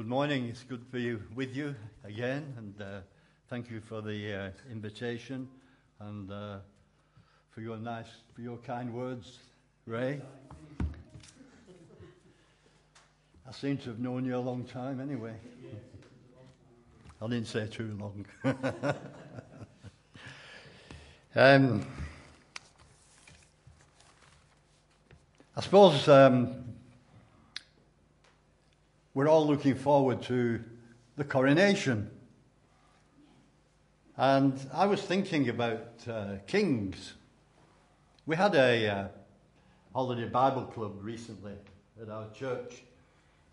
Good morning. It's good to be with you again, and uh, thank you for the uh, invitation and uh, for your nice, for your kind words, Ray. I seem to have known you a long time, anyway. I didn't say too long. um, I suppose um, we're all looking forward to the coronation. And I was thinking about uh, kings. We had a uh, holiday Bible club recently at our church.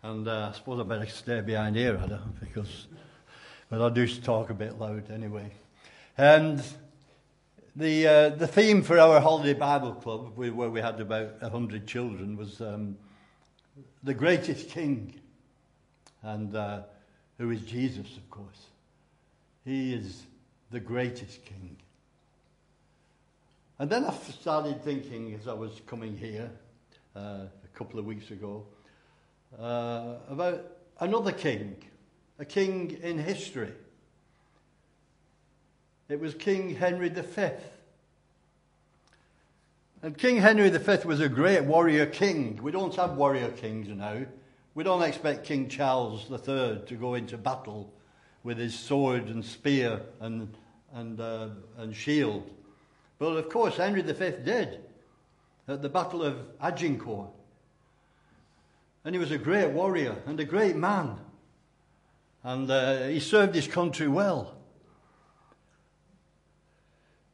And uh, I suppose I better stay behind here, I don't, because, but I do talk a bit loud anyway. And the, uh, the theme for our holiday Bible club, where we had about 100 children, was um, the greatest king and uh, who is Jesus, of course. He is the greatest king. And then I started thinking as I was coming here uh, a couple of weeks ago uh, about another king, a king in history. It was King Henry V. And King Henry V was a great warrior king. We don't have warrior kings now. We don't expect King Charles III to go into battle with his sword and spear and, and, uh, and shield. But of course, Henry V did at the Battle of Agincourt. And he was a great warrior and a great man. And uh, he served his country well.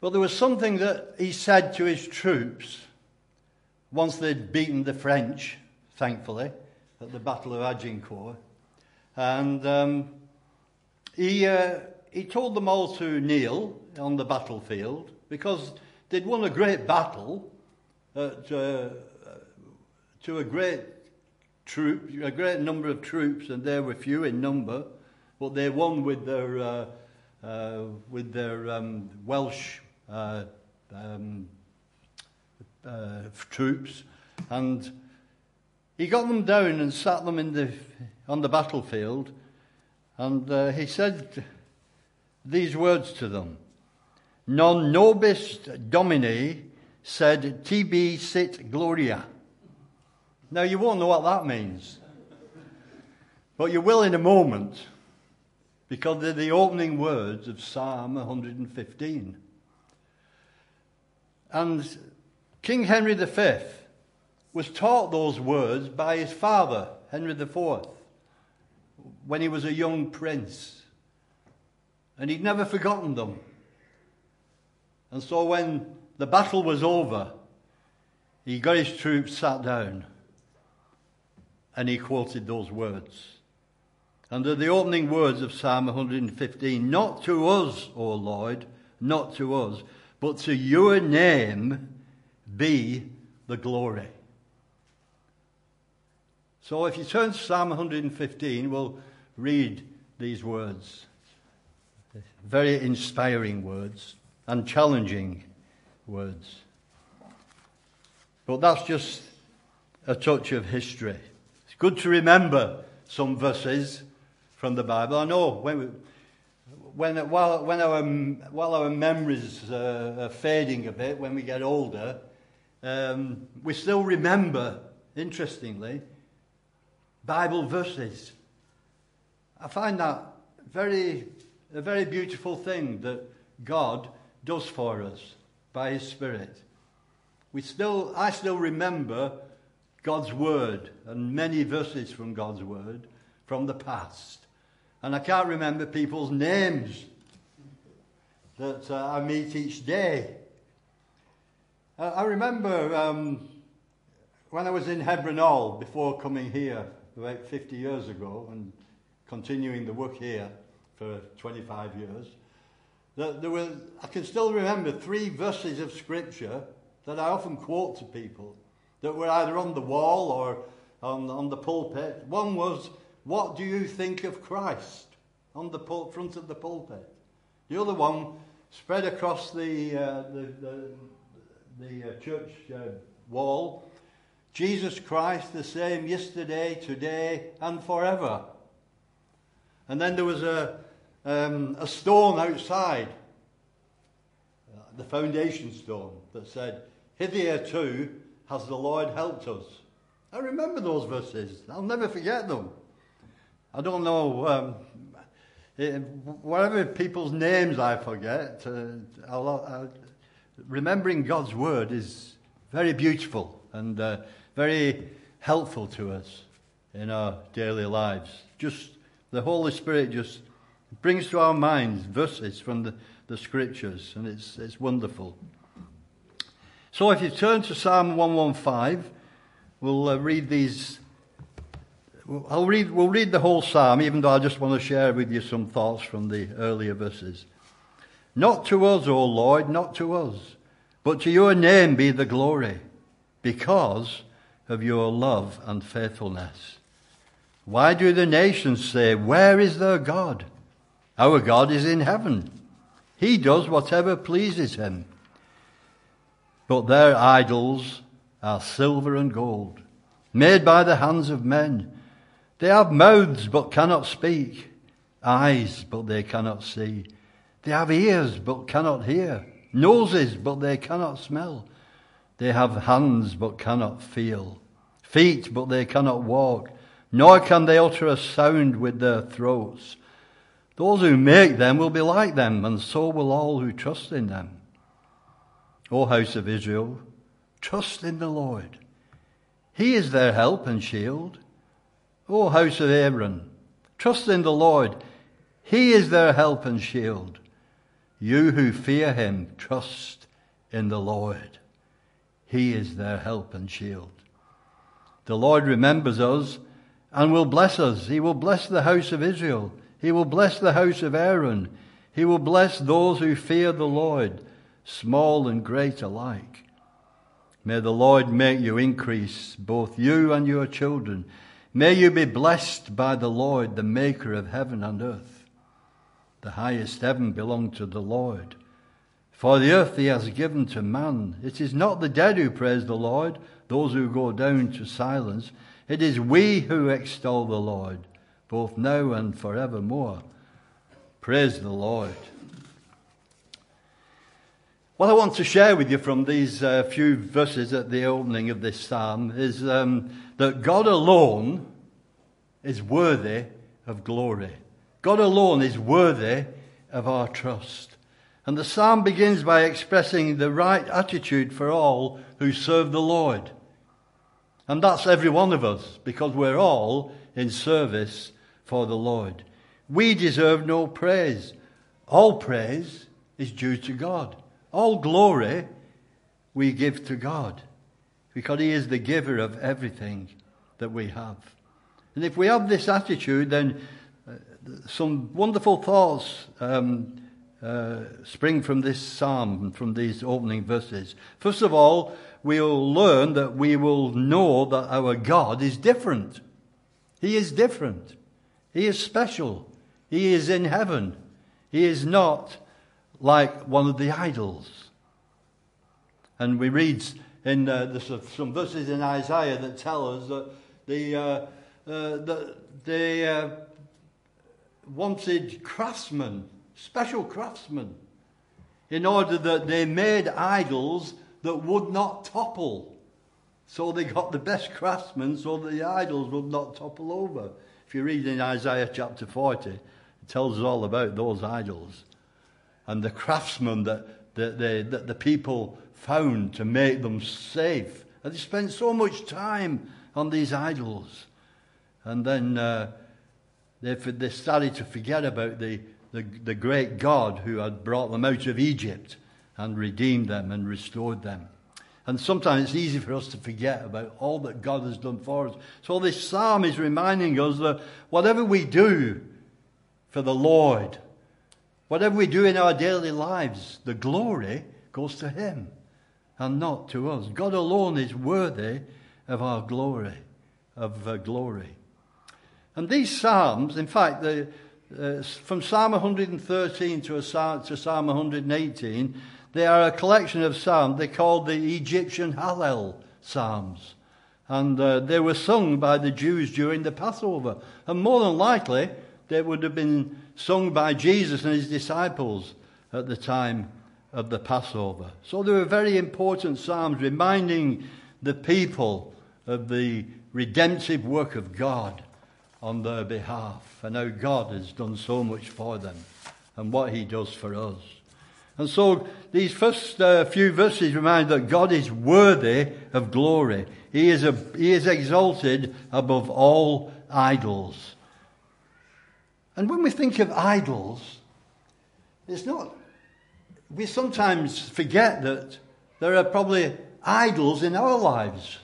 But there was something that he said to his troops once they'd beaten the French, thankfully at the Battle of Agincourt. And um, he, uh, he told them all to kneel on the battlefield because they'd won a great battle at, uh, to a great troop, a great number of troops, and they were few in number, but they won with their, uh, uh with their um, Welsh uh, um, uh, troops. And he got them down and sat them in the, on the battlefield, and uh, he said these words to them Non nobis domini sed tibi sit gloria. Now, you won't know what that means, but you will in a moment, because they're the opening words of Psalm 115. And King Henry V was taught those words by his father, Henry IV, when he was a young prince. And he'd never forgotten them. And so when the battle was over, he got his troops sat down and he quoted those words. And the opening words of Psalm 115 Not to us, O Lord, not to us, but to your name be the glory. So if you turn to Psalm 115, we'll read these words. Very inspiring words and challenging words. But that's just a touch of history. It's good to remember some verses from the Bible. I know when, we, when, while, when our, while our memories uh, are fading a bit when we get older, um, we still remember, interestingly, Bible verses. I find that very, a very beautiful thing that God does for us by His Spirit. We still, I still remember God's Word and many verses from God's Word from the past. And I can't remember people's names that uh, I meet each day. Uh, I remember um, when I was in Hebron Hall before coming here about 50 years ago and continuing the work here for 25 years, that there were, I can still remember three verses of scripture that I often quote to people that were either on the wall or on, on the pulpit. One was, What do you think of Christ? on the pul- front of the pulpit. The other one spread across the, uh, the, the, the uh, church uh, wall Jesus Christ the same yesterday, today, and forever. And then there was a, um, a stone outside, uh, the foundation stone, that said, Hitherto has the Lord helped us. I remember those verses. I'll never forget them. I don't know, um, it, whatever people's names I forget, uh, I'll, I'll, remembering God's word is very beautiful and uh, very helpful to us in our daily lives. Just the Holy Spirit just brings to our minds verses from the, the scriptures, and it's, it's wonderful. So if you turn to Psalm 115, we'll uh, read these. I'll read, we'll read the whole psalm, even though I just want to share with you some thoughts from the earlier verses. Not to us, O Lord, not to us, but to your name be the glory, because of your love and faithfulness. Why do the nations say, Where is their God? Our God is in heaven. He does whatever pleases him. But their idols are silver and gold, made by the hands of men. They have mouths but cannot speak, eyes but they cannot see. They have ears but cannot hear, noses but they cannot smell. They have hands but cannot feel, feet but they cannot walk, nor can they utter a sound with their throats. Those who make them will be like them, and so will all who trust in them. O house of Israel, Trust in the Lord. He is their help and shield. O house of Aaron, trust in the Lord. He is their help and shield. You who fear him, trust in the Lord. He is their help and shield. The Lord remembers us and will bless us. He will bless the house of Israel. He will bless the house of Aaron. He will bless those who fear the Lord, small and great alike. May the Lord make you increase, both you and your children. May you be blessed by the Lord, the maker of heaven and earth. The highest heaven belongs to the Lord. For the earth he has given to man. It is not the dead who praise the Lord, those who go down to silence. It is we who extol the Lord, both now and forevermore. Praise the Lord. What I want to share with you from these uh, few verses at the opening of this psalm is um, that God alone is worthy of glory. God alone is worthy of our trust. And the psalm begins by expressing the right attitude for all who serve the Lord. And that's every one of us, because we're all in service for the Lord. We deserve no praise. All praise is due to God. All glory we give to God because He is the giver of everything that we have. And if we have this attitude, then uh, some wonderful thoughts um, uh, spring from this psalm, from these opening verses. First of all, we'll learn that we will know that our God is different. He is different. He is special. He is in heaven. He is not like one of the idols. And we read in uh, some verses in Isaiah that tell us that the, uh, uh, the, uh, wanted craftsmen, special craftsmen, in order that they made idols that would not topple. So they got the best craftsmen so that the idols would not topple over. If you read in Isaiah chapter 40, it tells us all about those idols and the craftsmen that the, the, that the people found to make them safe. And they spent so much time on these idols. And then uh, they, they started to forget about the, the, the great God who had brought them out of Egypt and redeemed them and restored them. And sometimes it's easy for us to forget about all that God has done for us. So this psalm is reminding us that whatever we do for the Lord, Whatever we do in our daily lives, the glory goes to Him and not to us. God alone is worthy of our glory, of uh, glory. And these psalms, in fact, the, uh, from Psalm 113 to, psalm, to Psalm 118, they are a collection of psalms. They're called the Egyptian Hallel psalms. And uh, they were sung by the Jews during the Passover. And more than likely, they would have been sung by Jesus and his disciples at the time of the Passover. So they were very important psalms reminding the people of the redemptive work of God on their behalf and how God has done so much for them and what he does for us. And so these first uh, few verses remind that God is worthy of glory. He is, a, he is exalted above all idols. And when we think of idols, it's not, we sometimes forget that there are probably idols in our lives,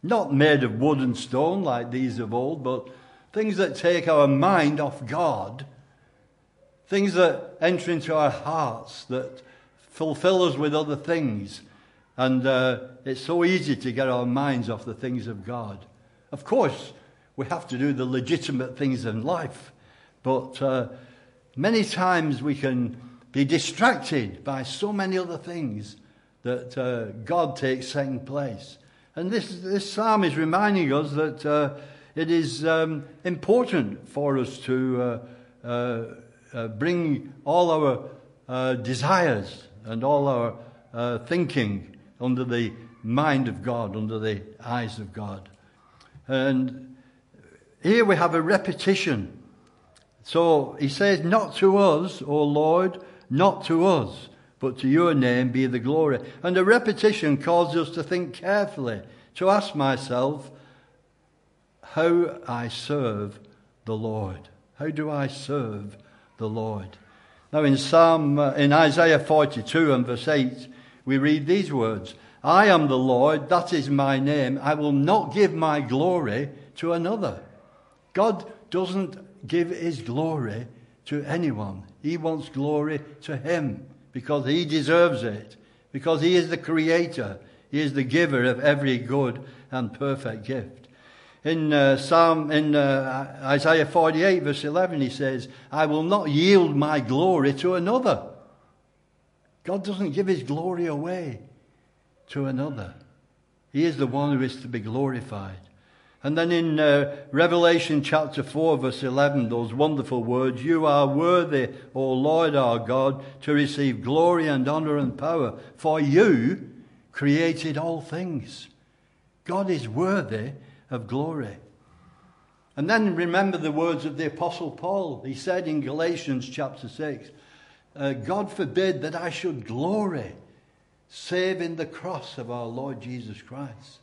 not made of wood and stone like these of old, but things that take our mind off God, things that enter into our hearts, that fulfill us with other things. And uh, it's so easy to get our minds off the things of God. Of course, we have to do the legitimate things in life, but uh, many times we can be distracted by so many other things that uh, God takes second place. And this, this psalm is reminding us that uh, it is um, important for us to uh, uh, uh bring all our uh, desires and all our uh, thinking under the mind of God, under the eyes of God. And here we have a repetition. So he says, Not to us, O Lord, not to us, but to your name be the glory. And a repetition causes us to think carefully, to ask myself, how I serve the Lord. How do I serve the Lord? Now, in Psalm, uh, in Isaiah 42 and verse 8, we read these words I am the Lord, that is my name. I will not give my glory to another. God doesn't give his glory to anyone. He wants glory to him because he deserves it, because he is the creator, he is the giver of every good and perfect gift. In uh, Psalm, in uh, Isaiah 48, verse 11, he says, I will not yield my glory to another. God doesn't give his glory away to another. He is the one who is to be glorified. And then in uh, Revelation chapter 4, verse 11, those wonderful words You are worthy, O Lord our God, to receive glory and honor and power, for you created all things. God is worthy of glory. And then remember the words of the Apostle Paul. He said in Galatians chapter 6 uh, God forbid that I should glory save in the cross of our Lord Jesus Christ.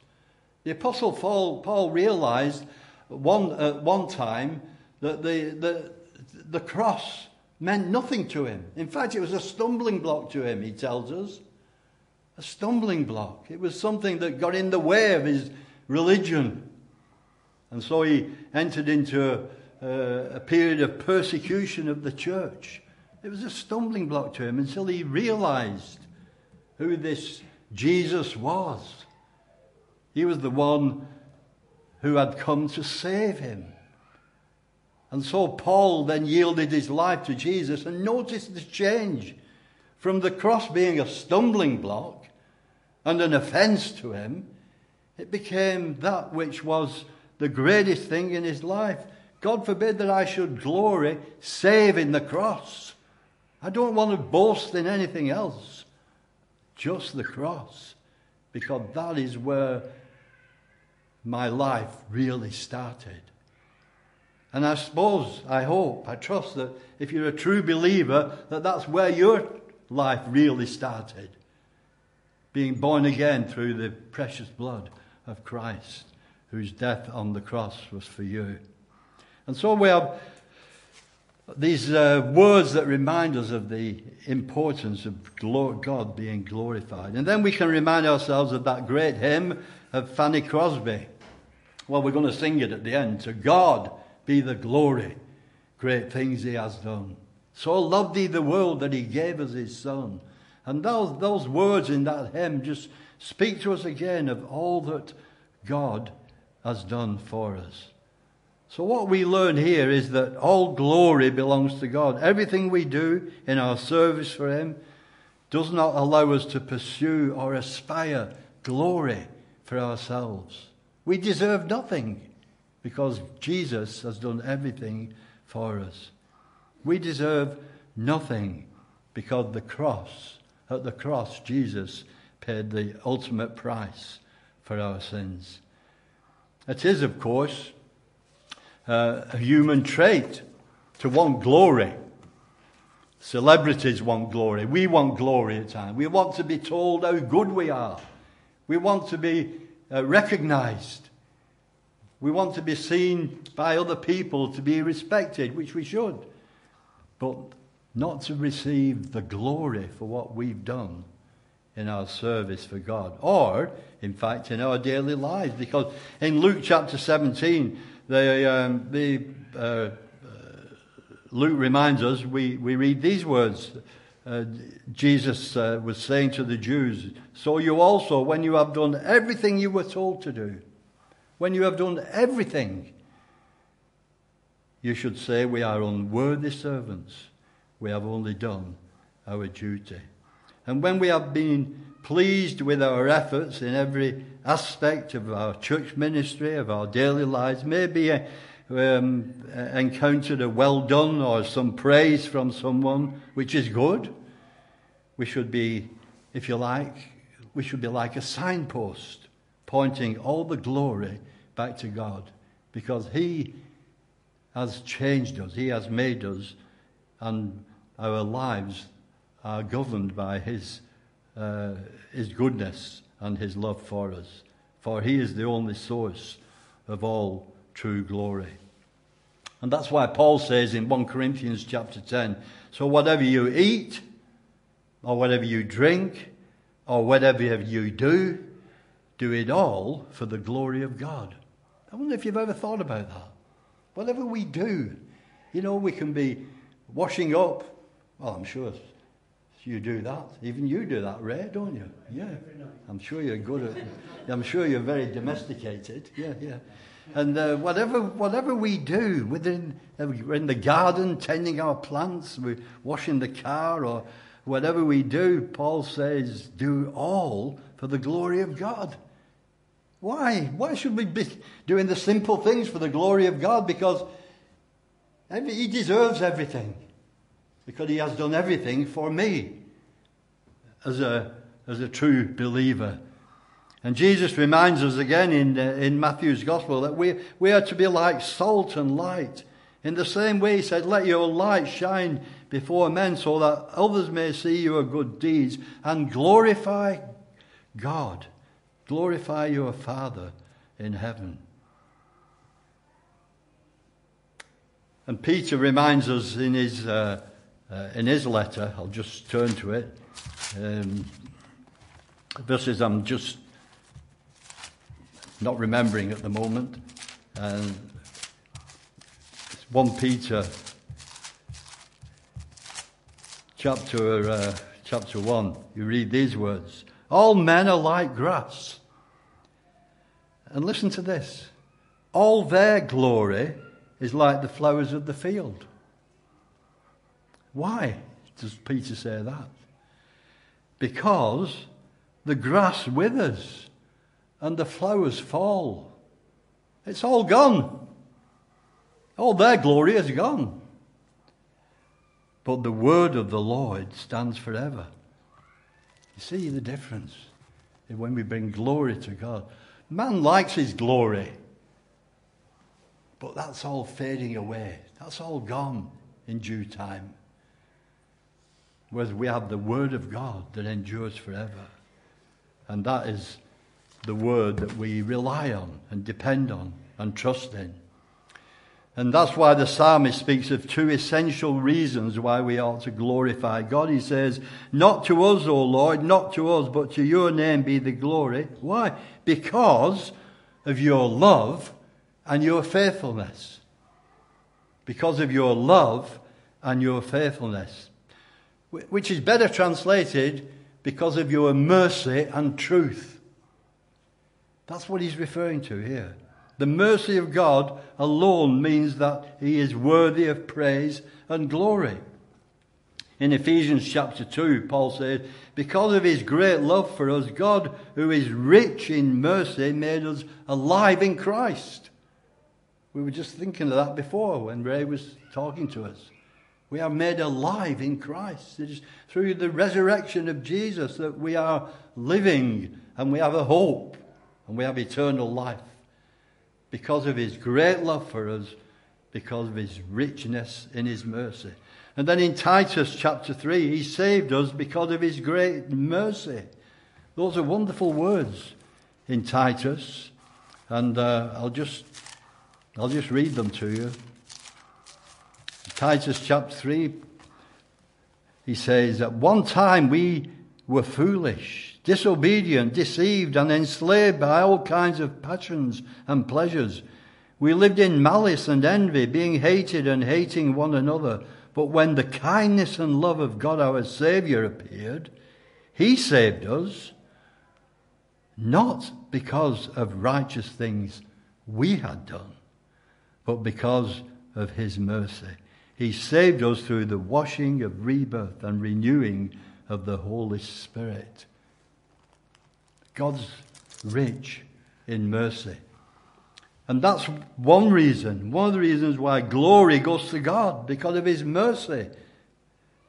The Apostle Paul, Paul realized one, at one time that the, the, the cross meant nothing to him. In fact, it was a stumbling block to him, he tells us. A stumbling block. It was something that got in the way of his religion. And so he entered into a, a period of persecution of the church. It was a stumbling block to him until he realized who this Jesus was. He was the one who had come to save him. And so Paul then yielded his life to Jesus and noticed the change from the cross being a stumbling block and an offense to him, it became that which was the greatest thing in his life. God forbid that I should glory save in the cross. I don't want to boast in anything else, just the cross, because that is where my life really started. And I suppose, I hope, I trust that if you're a true believer, that that's where your life really started. Being born again through the precious blood of Christ whose death on the cross was for you. And so we have these uh, words that remind us of the importance of God being glorified. And then we can remind ourselves of that great hymn of Fanny Crosby. Well, we're going to sing it at the end. To God be the glory, great things he has done. So loved he the world that he gave us his son. And those, those words in that hymn just speak to us again of all that God has done for us. So, what we learn here is that all glory belongs to God. Everything we do in our service for Him does not allow us to pursue or aspire glory for ourselves. We deserve nothing because Jesus has done everything for us. We deserve nothing because the cross, at the cross, Jesus paid the ultimate price for our sins. It is, of course, uh, a human trait to want glory. Celebrities want glory. We want glory at times. We want to be told how good we are. We want to be uh, recognized. We want to be seen by other people to be respected, which we should. But not to receive the glory for what we've done in our service for God, or, in fact, in our daily lives. Because in Luke chapter 17, the, um, the, uh, uh, Luke reminds us, we, we read these words. Uh, Jesus uh, was saying to the Jews, So you also, when you have done everything you were told to do, when you have done everything, you should say, We are unworthy servants. We have only done our duty. And when we have been pleased with our efforts in every aspect of our church ministry, of our daily lives, maybe uh, um, encountered a well done or some praise from someone, which is good, we should be, if you like, we should be like a signpost pointing all the glory back to God because He has changed us, He has made us, and our lives are governed by His, uh, His goodness and His love for us. For He is the only source of all true glory. And that's why Paul says in 1 Corinthians chapter 10 so whatever you eat, or whatever you drink, or whatever you do, do it all for the glory of God. I wonder if you've ever thought about that. Whatever we do, you know, we can be washing up. Well, I'm sure you do that. Even you do that, Ray, don't you? Yeah. I'm sure you're good at I'm sure you're very domesticated. Yeah, yeah. And uh, whatever, whatever we do, within, uh, in the garden, tending our plants, we're washing the car, or whatever we do, Paul says, do all for the glory of God. Why? Why should we be doing the simple things for the glory of God? Because He deserves everything because he has done everything for me as a, as a true believer. And Jesus reminds us again in, uh, in Matthew's Gospel that we, we are to be like salt and light. In the same way, he said, Let your light shine before men so that others may see your good deeds and glorify God. Glorify your Father in heaven. And Peter reminds us in his uh, uh, in his letter, I'll just turn to it. Um, verses I'm just not remembering at the moment. And 1 Peter chapter, uh, chapter 1. You read these words All men are like grass. And listen to this all their glory is like the flowers of the field. Why does Peter say that? Because the grass withers and the flowers fall. It's all gone. All their glory is gone. But the word of the Lord stands forever. You see the difference when we bring glory to God. Man likes his glory, but that's all fading away. That's all gone in due time. Whereas we have the Word of God that endures forever. And that is the Word that we rely on and depend on and trust in. And that's why the psalmist speaks of two essential reasons why we ought to glorify God. He says, Not to us, O Lord, not to us, but to your name be the glory. Why? Because of your love and your faithfulness. Because of your love and your faithfulness which is better translated because of your mercy and truth. That's what he's referring to here. The mercy of God alone means that he is worthy of praise and glory. In Ephesians chapter 2, Paul says, Because of his great love for us, God, who is rich in mercy, made us alive in Christ. We were just thinking of that before when Ray was talking to us. We are made alive in Christ. It is through the resurrection of Jesus that we are living and we have a hope and we have eternal life because of his great love for us, because of his richness in his mercy. And then in Titus chapter 3, he saved us because of his great mercy. Those are wonderful words in Titus. And uh, I'll, just, I'll just read them to you. Titus chapter 3, he says, At one time we were foolish, disobedient, deceived, and enslaved by all kinds of passions and pleasures. We lived in malice and envy, being hated and hating one another. But when the kindness and love of God our Saviour appeared, He saved us, not because of righteous things we had done, but because of His mercy. He saved us through the washing of rebirth and renewing of the Holy Spirit. God's rich in mercy. And that's one reason, one of the reasons why glory goes to God, because of His mercy.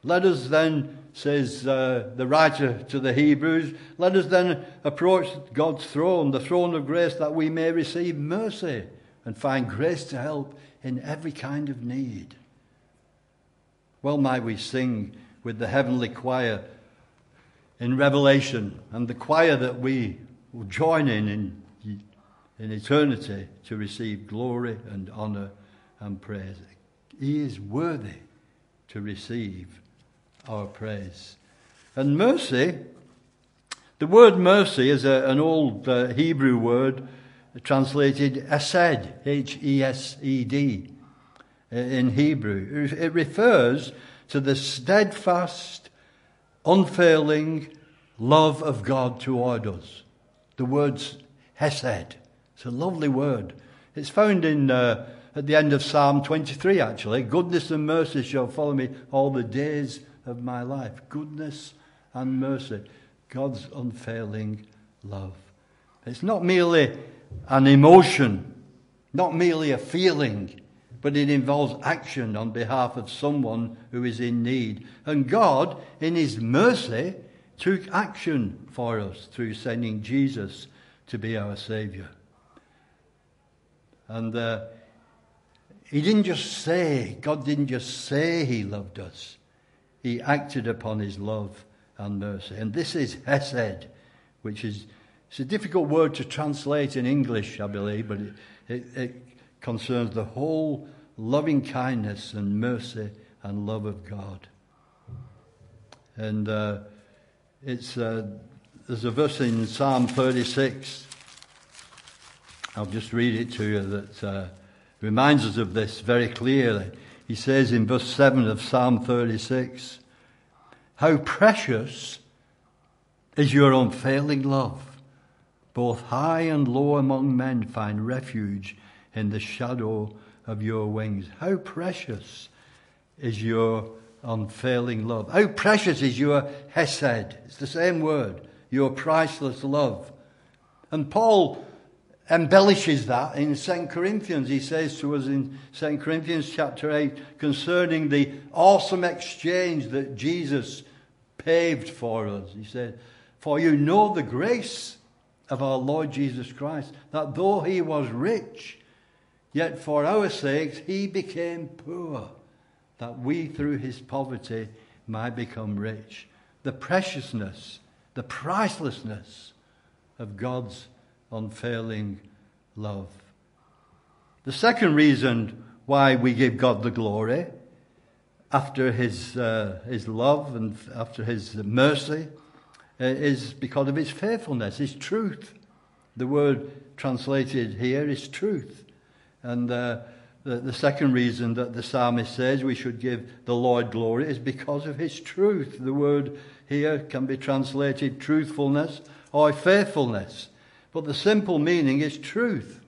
Let us then, says uh, the writer to the Hebrews, let us then approach God's throne, the throne of grace, that we may receive mercy and find grace to help in every kind of need. Well, might we sing with the heavenly choir in Revelation and the choir that we will join in in in eternity to receive glory and honor and praise. He is worthy to receive our praise. And mercy, the word mercy is a, an old uh, Hebrew word translated hesed, H E S E D, in Hebrew. It refers to the steadfast, unfailing love of God toward us. The words hesed. It's a lovely word. It's found in uh, at the end of Psalm 23, actually. Goodness and mercy shall follow me all the days of my life. Goodness and mercy. God's unfailing love. It's not merely an emotion, not merely a feeling, but it involves action on behalf of someone who is in need. And God, in His mercy, took action for us through sending Jesus to be our Saviour. And uh, he didn't just say, God didn't just say he loved us. He acted upon his love and mercy. And this is Hesed, which is it's a difficult word to translate in English, I believe, but it, it, it concerns the whole loving kindness and mercy and love of God. And uh, it's, uh, there's a verse in Psalm 36 I'll just read it to you that uh, reminds us of this very clearly. He says in verse 7 of Psalm 36 How precious is your unfailing love! Both high and low among men find refuge in the shadow of your wings. How precious is your unfailing love! How precious is your hesed! It's the same word, your priceless love. And Paul embellishes that in 2 Corinthians. He says to us in 2 Corinthians chapter 8 concerning the awesome exchange that Jesus paved for us. He said, For you know the grace of our Lord Jesus Christ, that though he was rich, yet for our sakes he became poor, that we through his poverty might become rich. The preciousness, the pricelessness of God's unfailing love. The second reason why we give God the glory after his, uh, his love and after his mercy uh, is because of his faithfulness, his truth. The word translated here is truth. And uh, the, the second reason that the psalmist says we should give the Lord glory is because of his truth. The word here can be translated truthfulness or faithfulness. But the simple meaning is truth.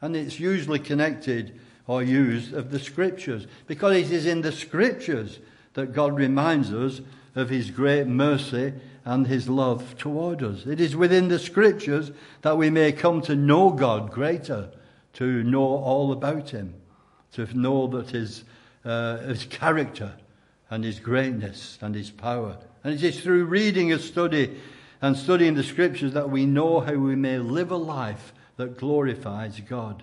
And it's usually connected or used of the scriptures because it is in the scriptures that God reminds us of his great mercy and his love toward us. It is within the scriptures that we may come to know God greater to know all about him, to know that his, uh, his character and his greatness and his power. And it is through reading and study and studying the scriptures that we know how we may live a life that glorifies God.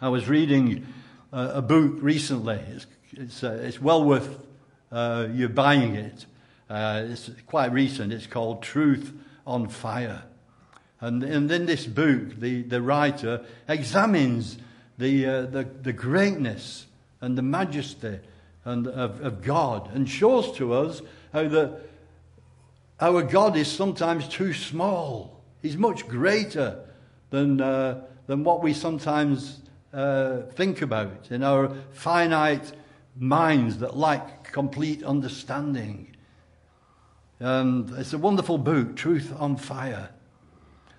I was reading a, a book recently. It's, it's, uh, it's well worth uh, you buying it. Uh, it's quite recent. It's called Truth on Fire. And, and in this book, the, the writer examines the, uh, the, the greatness and the majesty and, of, of God and shows to us how the, our God is sometimes too small. He's much greater than, uh, than what we sometimes uh, think about in our finite minds that lack complete understanding. And it's a wonderful book, Truth on Fire.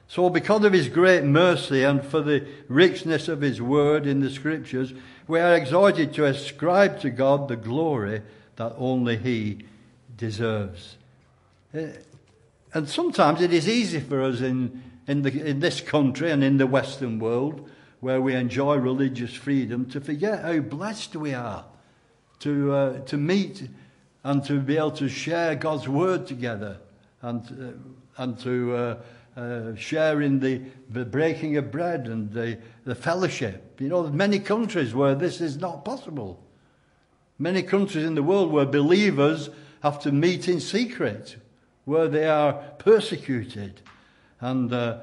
So, because of his great mercy and for the richness of his word in the scriptures, we are exhorted to ascribe to God the glory that only he deserves. Eh, and sometimes it is easy for us in, in, the, in this country and in the Western world, where we enjoy religious freedom, to forget how blessed we are to, uh, to meet and to be able to share God's word together and, uh, and to uh, uh, share in the, the, breaking of bread and the, the fellowship. You know, many countries where this is not possible. Many countries in the world where believers have to meet in secret, where they are persecuted, and, uh,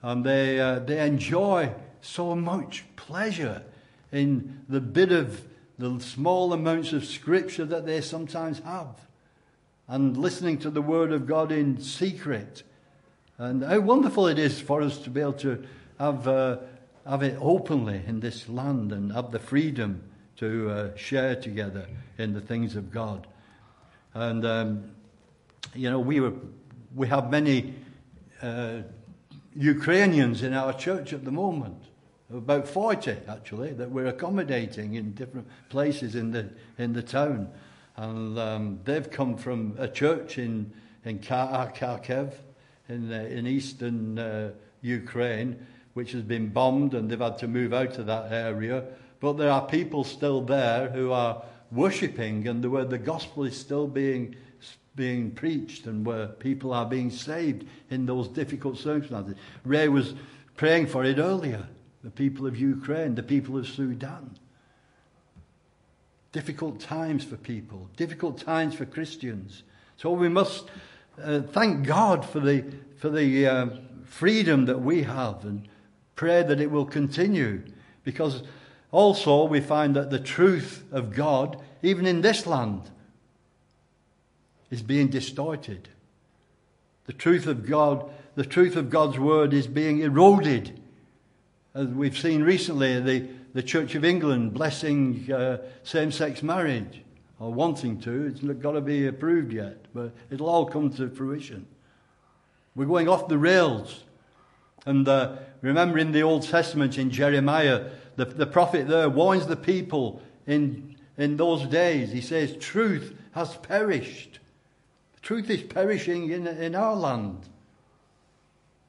and they, uh, they enjoy so much pleasure in the bit of the small amounts of scripture that they sometimes have, and listening to the word of God in secret and how wonderful it is for us to be able to have, uh, have it openly in this land and have the freedom to uh, share together in the things of God. And, um, you know, we, were, we have many uh, Ukrainians in our church at the moment. About 40, actually, that we're accommodating in different places in the, in the town. And um, they've come from a church in, in Kharkiv in, uh, in eastern uh, Ukraine, which has been bombed and they've had to move out of that area. But there are people still there who are worshipping and where the gospel is still being, being preached and where people are being saved in those difficult circumstances. Ray was praying for it earlier the people of Ukraine, the people of Sudan. Difficult times for people, difficult times for Christians. So we must uh, thank God for the, for the uh, freedom that we have and pray that it will continue. Because also we find that the truth of God, even in this land, is being distorted. The truth of God, the truth of God's word is being eroded. As we've seen recently, the, the Church of England blessing uh, same sex marriage or wanting to. It's not got to be approved yet, but it'll all come to fruition. We're going off the rails. And uh, remember in the Old Testament, in Jeremiah, the, the prophet there warns the people in, in those days. He says, Truth has perished. Truth is perishing in, in our land.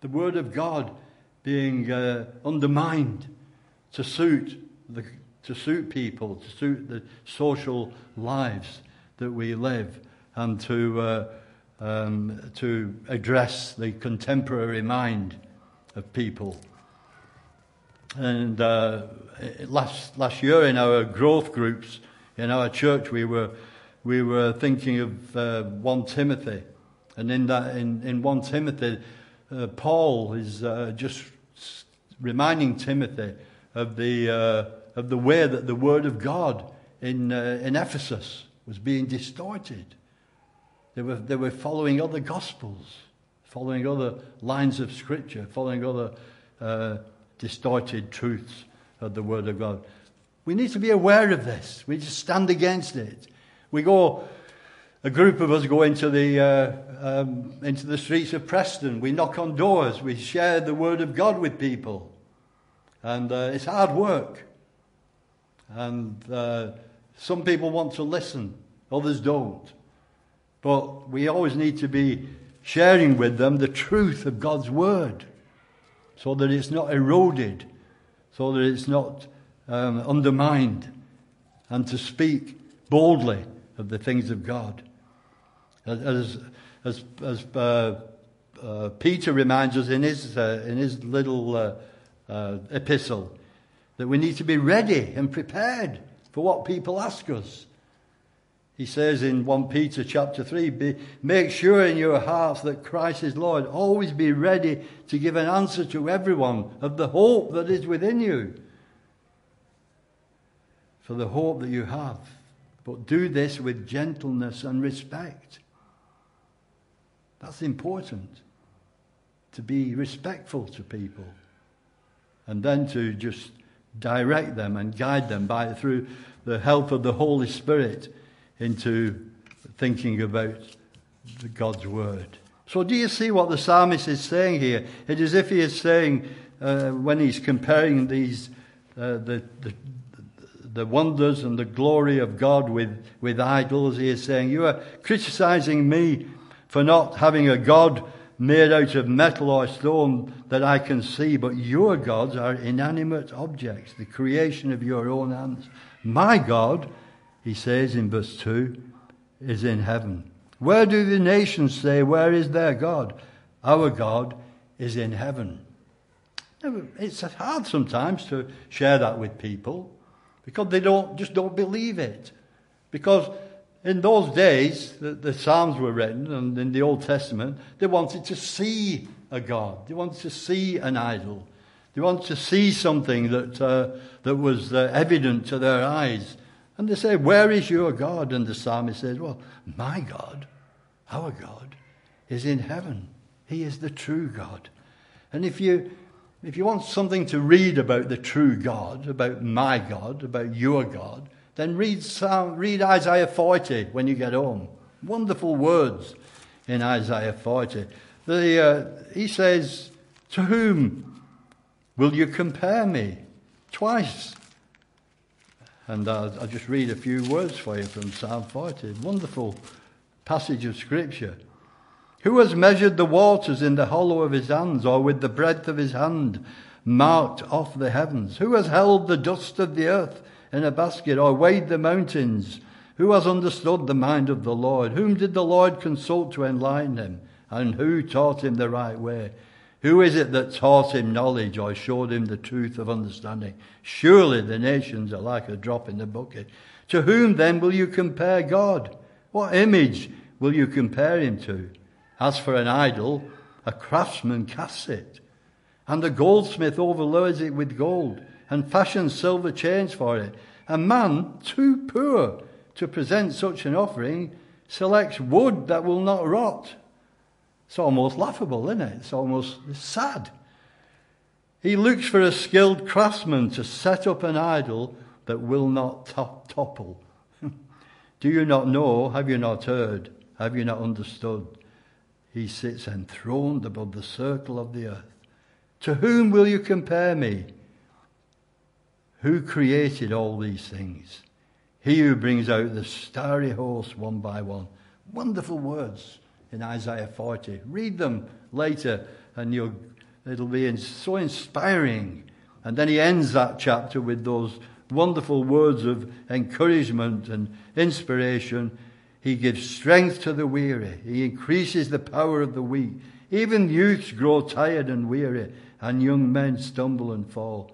The Word of God being uh, undermined to suit the, to suit people, to suit the social lives that we live, and to, uh, um, to address the contemporary mind of people. And uh, last, last year in our growth groups in our church, we were, we were thinking of uh, 1 Timothy. And in, that, in, in 1 Timothy, uh, Paul is uh, just reminding Timothy of the uh, of the way that the Word of God in, uh, in Ephesus was being distorted. They were, they were following other Gospels, following other lines of Scripture, following other uh, distorted truths of the Word of God. We need to be aware of this. We just stand against it. We go, a group of us go into the, uh, um, into the streets of Preston. We knock on doors. We share the Word of God with people. And uh, it's hard work. And uh, some people want to listen, others don't. But we always need to be sharing with them the truth of God's word so that it's not eroded, so that it's not um, undermined, and to speak boldly of the things of God. As, as, as uh, uh, Peter reminds us in his, uh, in his little uh, uh, epistle, that we need to be ready and prepared for what people ask us. He says in 1 Peter chapter 3, be, make sure in your hearts that Christ is Lord. Always be ready to give an answer to everyone of the hope that is within you. For the hope that you have. But do this with gentleness and respect. That's important. To be respectful to people. And then to just direct them and guide them by through the help of the Holy Spirit into thinking about God's word. So, do you see what the psalmist is saying here? It is if he is saying, uh, when he's comparing these, uh, the, the, the wonders and the glory of God with, with idols, he is saying, You are criticizing me for not having a God made out of metal or stone that I can see, but your gods are inanimate objects, the creation of your own hands. My God, he says in verse 2, is in heaven. Where do the nations say, Where is their God? Our God is in heaven. It's hard sometimes to share that with people because they don't just don't believe it. Because in those days, the, the, Psalms were written, and in the Old Testament, they wanted to see a God. They wanted to see an idol. They wanted to see something that, uh, that was uh, evident to their eyes. And they say, Where is your God? And the psalmist says, Well, my God, our God, is in heaven. He is the true God. And if you, if you want something to read about the true God, about my God, about your God, then read, Psalm, read Isaiah 40 when you get home. Wonderful words in Isaiah 40. The, uh, he says, To whom will you compare me? Twice. And I'll, I'll just read a few words for you from Psalm 40. Wonderful passage of Scripture. Who has measured the waters in the hollow of his hands, or with the breadth of his hand marked off the heavens? Who has held the dust of the earth in a basket, or weighed the mountains? Who has understood the mind of the Lord? Whom did the Lord consult to enlighten him? And who taught him the right way? Who is it that taught him knowledge or showed him the truth of understanding? Surely the nations are like a drop in the bucket. To whom then will you compare God? What image will you compare him to? As for an idol, a craftsman casts it, and a goldsmith overloads it with gold and fashions silver chains for it. A man too poor to present such an offering selects wood that will not rot. It's almost laughable, isn't it? It's almost sad. He looks for a skilled craftsman to set up an idol that will not top- topple. Do you not know? Have you not heard? Have you not understood? He sits enthroned above the circle of the earth. To whom will you compare me? Who created all these things? He who brings out the starry host one by one. Wonderful words in Isaiah 40. Read them later, and you'll, it'll be so inspiring. And then he ends that chapter with those wonderful words of encouragement and inspiration. He gives strength to the weary, he increases the power of the weak. Even youths grow tired and weary, and young men stumble and fall.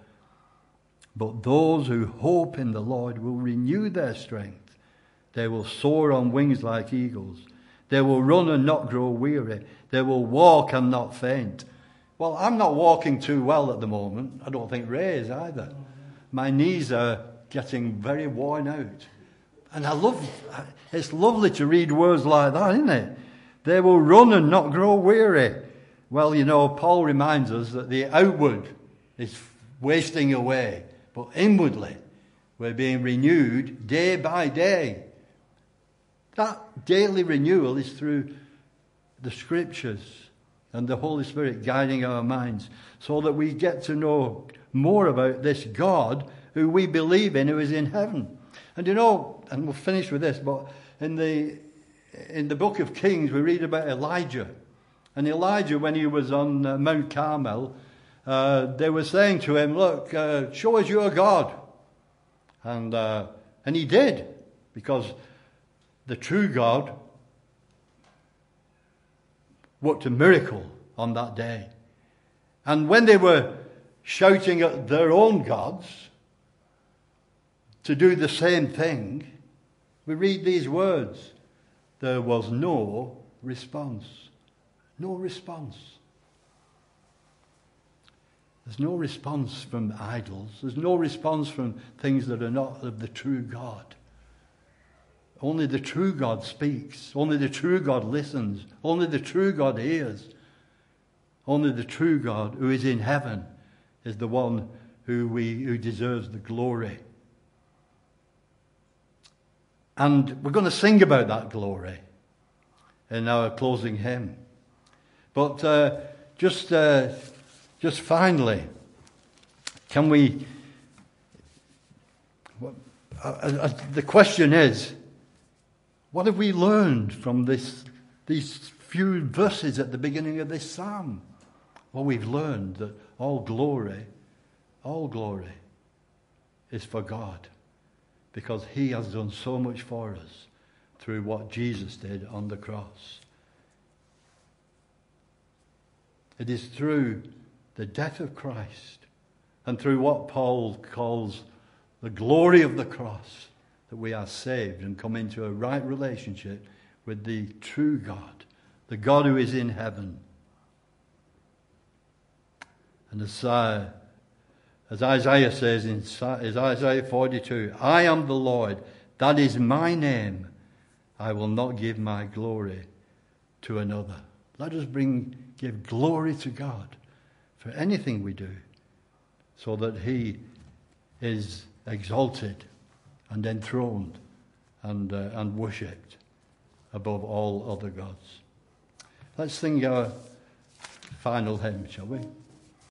But those who hope in the Lord will renew their strength. They will soar on wings like eagles. They will run and not grow weary. They will walk and not faint. Well, I'm not walking too well at the moment. I don't think Ray is either. My knees are getting very worn out. And I love, it's lovely to read words like that, isn't it? They will run and not grow weary. Well, you know, Paul reminds us that the outward is wasting away. But inwardly, we're being renewed day by day. That daily renewal is through the scriptures and the Holy Spirit guiding our minds so that we get to know more about this God who we believe in, who is in heaven. And you know, and we'll finish with this, but in the, in the book of Kings, we read about Elijah. And Elijah, when he was on uh, Mount Carmel, uh, they were saying to him, Look, uh, show us your God. And, uh, and he did, because the true God worked a miracle on that day. And when they were shouting at their own gods to do the same thing, we read these words there was no response. No response. There's no response from idols. There's no response from things that are not of the true God. Only the true God speaks. Only the true God listens. Only the true God hears. Only the true God who is in heaven is the one who, we, who deserves the glory. And we're going to sing about that glory in our closing hymn. But uh, just, uh, just finally, can we? Uh, uh, the question is what have we learned from this, these few verses at the beginning of this psalm? Well, we've learned that all glory, all glory is for God because He has done so much for us through what Jesus did on the cross. It is through the death of Christ and through what Paul calls the glory of the cross that we are saved and come into a right relationship with the true God, the God who is in heaven. And as, uh, as Isaiah says in Isaiah 42, I am the Lord, that is my name. I will not give my glory to another. Let us bring, give glory to God for anything we do so that He is exalted and enthroned and, uh, and worshipped above all other gods. Let's sing our final hymn, shall we?